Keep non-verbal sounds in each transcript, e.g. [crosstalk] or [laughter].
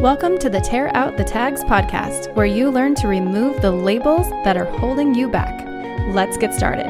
Welcome to the Tear Out the Tags podcast, where you learn to remove the labels that are holding you back. Let's get started.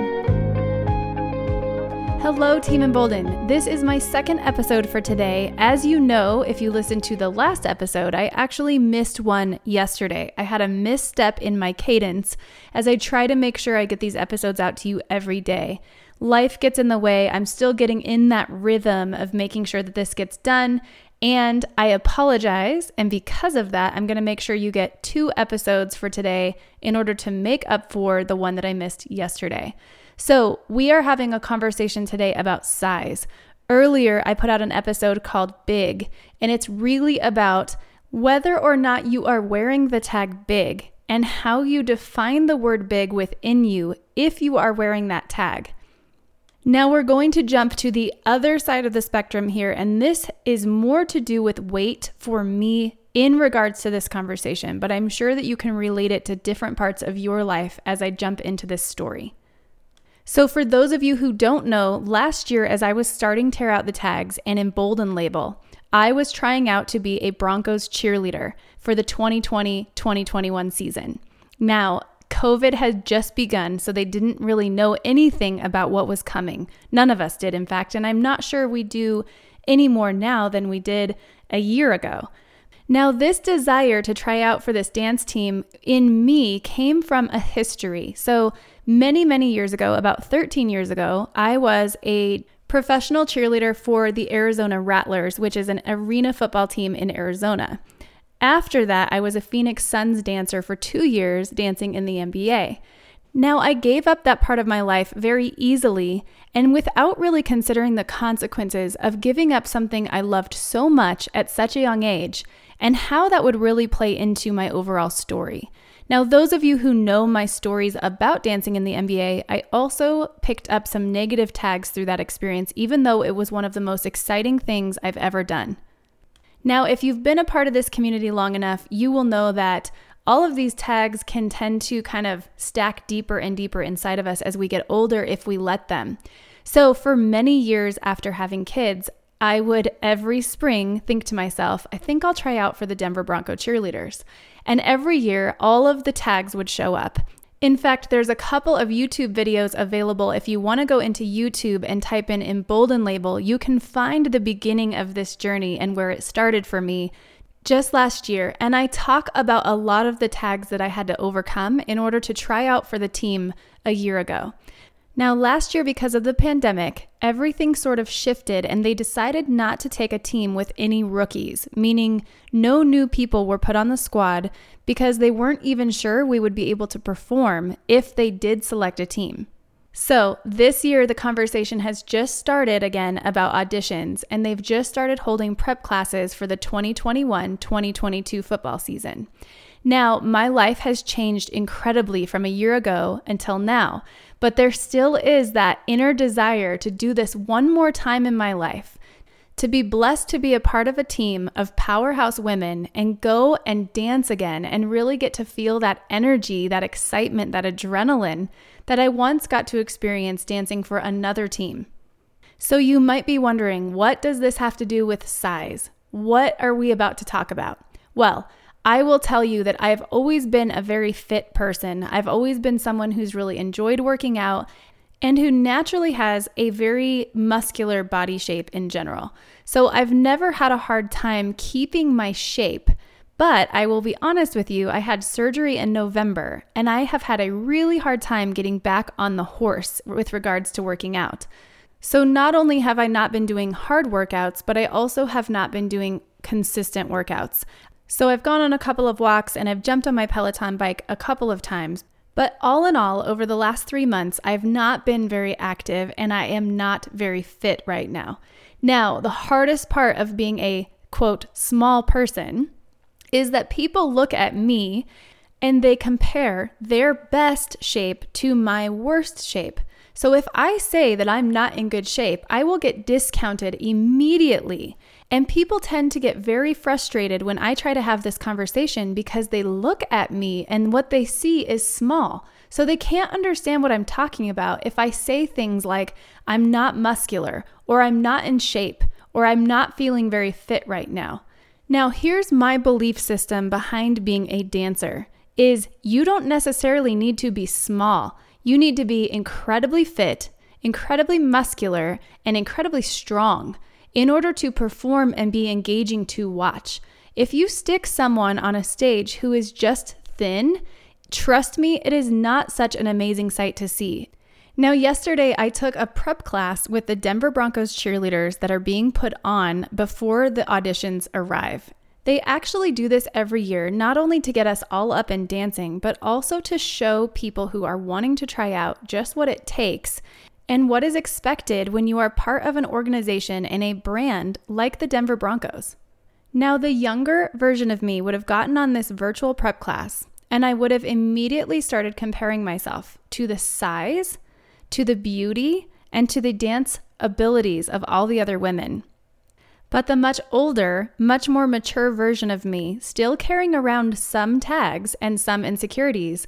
Hello, Team Embolden. This is my second episode for today. As you know, if you listened to the last episode, I actually missed one yesterday. I had a misstep in my cadence as I try to make sure I get these episodes out to you every day. Life gets in the way. I'm still getting in that rhythm of making sure that this gets done and I apologize. And because of that, I'm going to make sure you get two episodes for today in order to make up for the one that I missed yesterday. So, we are having a conversation today about size. Earlier, I put out an episode called Big, and it's really about whether or not you are wearing the tag big and how you define the word big within you if you are wearing that tag. Now we're going to jump to the other side of the spectrum here, and this is more to do with weight for me in regards to this conversation, but I'm sure that you can relate it to different parts of your life as I jump into this story. So, for those of you who don't know, last year as I was starting Tear Out the Tags and Embolden label, I was trying out to be a Broncos cheerleader for the 2020 2021 season. Now, COVID had just begun, so they didn't really know anything about what was coming. None of us did, in fact, and I'm not sure we do any more now than we did a year ago. Now, this desire to try out for this dance team in me came from a history. So, many, many years ago, about 13 years ago, I was a professional cheerleader for the Arizona Rattlers, which is an arena football team in Arizona. After that, I was a Phoenix Suns dancer for two years, dancing in the NBA. Now, I gave up that part of my life very easily and without really considering the consequences of giving up something I loved so much at such a young age and how that would really play into my overall story. Now, those of you who know my stories about dancing in the NBA, I also picked up some negative tags through that experience, even though it was one of the most exciting things I've ever done. Now, if you've been a part of this community long enough, you will know that all of these tags can tend to kind of stack deeper and deeper inside of us as we get older if we let them. So, for many years after having kids, I would every spring think to myself, I think I'll try out for the Denver Bronco cheerleaders. And every year, all of the tags would show up. In fact, there's a couple of YouTube videos available. If you want to go into YouTube and type in Embolden Label, you can find the beginning of this journey and where it started for me just last year. And I talk about a lot of the tags that I had to overcome in order to try out for the team a year ago. Now, last year, because of the pandemic, everything sort of shifted and they decided not to take a team with any rookies, meaning no new people were put on the squad because they weren't even sure we would be able to perform if they did select a team. So, this year, the conversation has just started again about auditions, and they've just started holding prep classes for the 2021 2022 football season. Now, my life has changed incredibly from a year ago until now, but there still is that inner desire to do this one more time in my life. To be blessed to be a part of a team of powerhouse women and go and dance again and really get to feel that energy, that excitement, that adrenaline that I once got to experience dancing for another team. So you might be wondering, what does this have to do with size? What are we about to talk about? Well, I will tell you that I've always been a very fit person. I've always been someone who's really enjoyed working out and who naturally has a very muscular body shape in general. So I've never had a hard time keeping my shape. But I will be honest with you, I had surgery in November and I have had a really hard time getting back on the horse with regards to working out. So, not only have I not been doing hard workouts, but I also have not been doing consistent workouts. So I've gone on a couple of walks and I've jumped on my Peloton bike a couple of times. But all in all, over the last three months, I've not been very active and I am not very fit right now. Now, the hardest part of being a quote, small person is that people look at me and they compare their best shape to my worst shape. So if I say that I'm not in good shape, I will get discounted immediately. And people tend to get very frustrated when I try to have this conversation because they look at me and what they see is small. So they can't understand what I'm talking about if I say things like, I'm not muscular, or I'm not in shape, or I'm not feeling very fit right now. Now, here's my belief system behind being a dancer is you don't necessarily need to be small. You need to be incredibly fit, incredibly muscular, and incredibly strong in order to perform and be engaging to watch. If you stick someone on a stage who is just thin, trust me, it is not such an amazing sight to see. Now, yesterday I took a prep class with the Denver Broncos cheerleaders that are being put on before the auditions arrive. They actually do this every year, not only to get us all up and dancing, but also to show people who are wanting to try out just what it takes and what is expected when you are part of an organization and a brand like the Denver Broncos. Now, the younger version of me would have gotten on this virtual prep class, and I would have immediately started comparing myself to the size to the beauty and to the dance abilities of all the other women. But the much older, much more mature version of me, still carrying around some tags and some insecurities,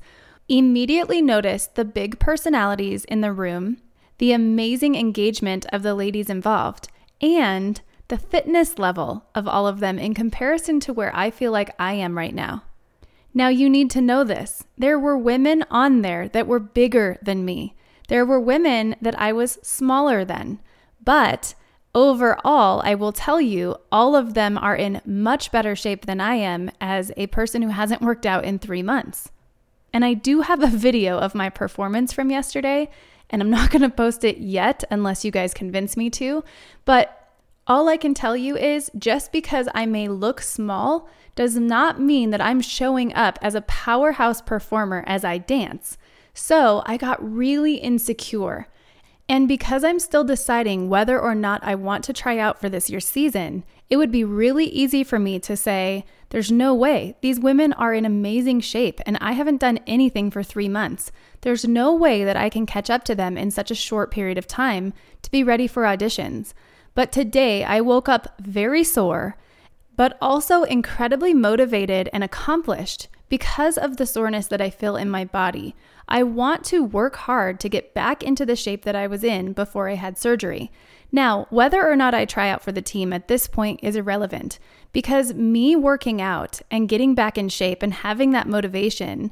immediately noticed the big personalities in the room, the amazing engagement of the ladies involved, and the fitness level of all of them in comparison to where I feel like I am right now. Now, you need to know this. There were women on there that were bigger than me, there were women that I was smaller than, but overall, I will tell you, all of them are in much better shape than I am as a person who hasn't worked out in three months. And I do have a video of my performance from yesterday, and I'm [laughs] not going to post it yet unless you guys convince me to. But all I can tell you is just because I may look small does not mean that I'm showing up as a powerhouse performer as I dance. So I got really insecure. And because I'm still deciding whether or not I want to try out for this year's season, it would be really easy for me to say, There's no way. These women are in amazing shape, and I haven't done anything for three months. There's no way that I can catch up to them in such a short period of time to be ready for auditions. But today I woke up very sore, but also incredibly motivated and accomplished because of the soreness that I feel in my body. I want to work hard to get back into the shape that I was in before I had surgery. Now, whether or not I try out for the team at this point is irrelevant because me working out and getting back in shape and having that motivation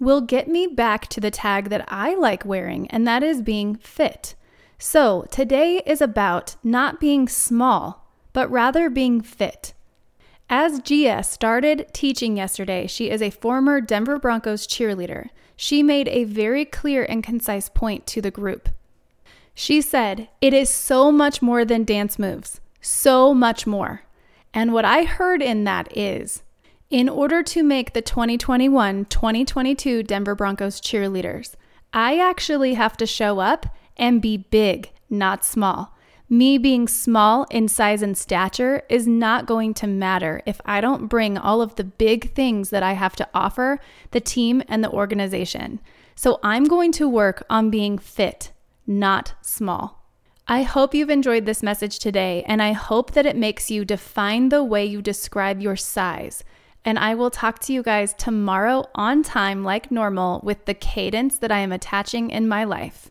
will get me back to the tag that I like wearing, and that is being fit. So, today is about not being small, but rather being fit. As Gia started teaching yesterday, she is a former Denver Broncos cheerleader she made a very clear and concise point to the group. She said, It is so much more than dance moves, so much more. And what I heard in that is, in order to make the 2021 2022 Denver Broncos cheerleaders, I actually have to show up and be big, not small. Me being small in size and stature is not going to matter if I don't bring all of the big things that I have to offer the team and the organization. So I'm going to work on being fit, not small. I hope you've enjoyed this message today, and I hope that it makes you define the way you describe your size. And I will talk to you guys tomorrow on time, like normal, with the cadence that I am attaching in my life.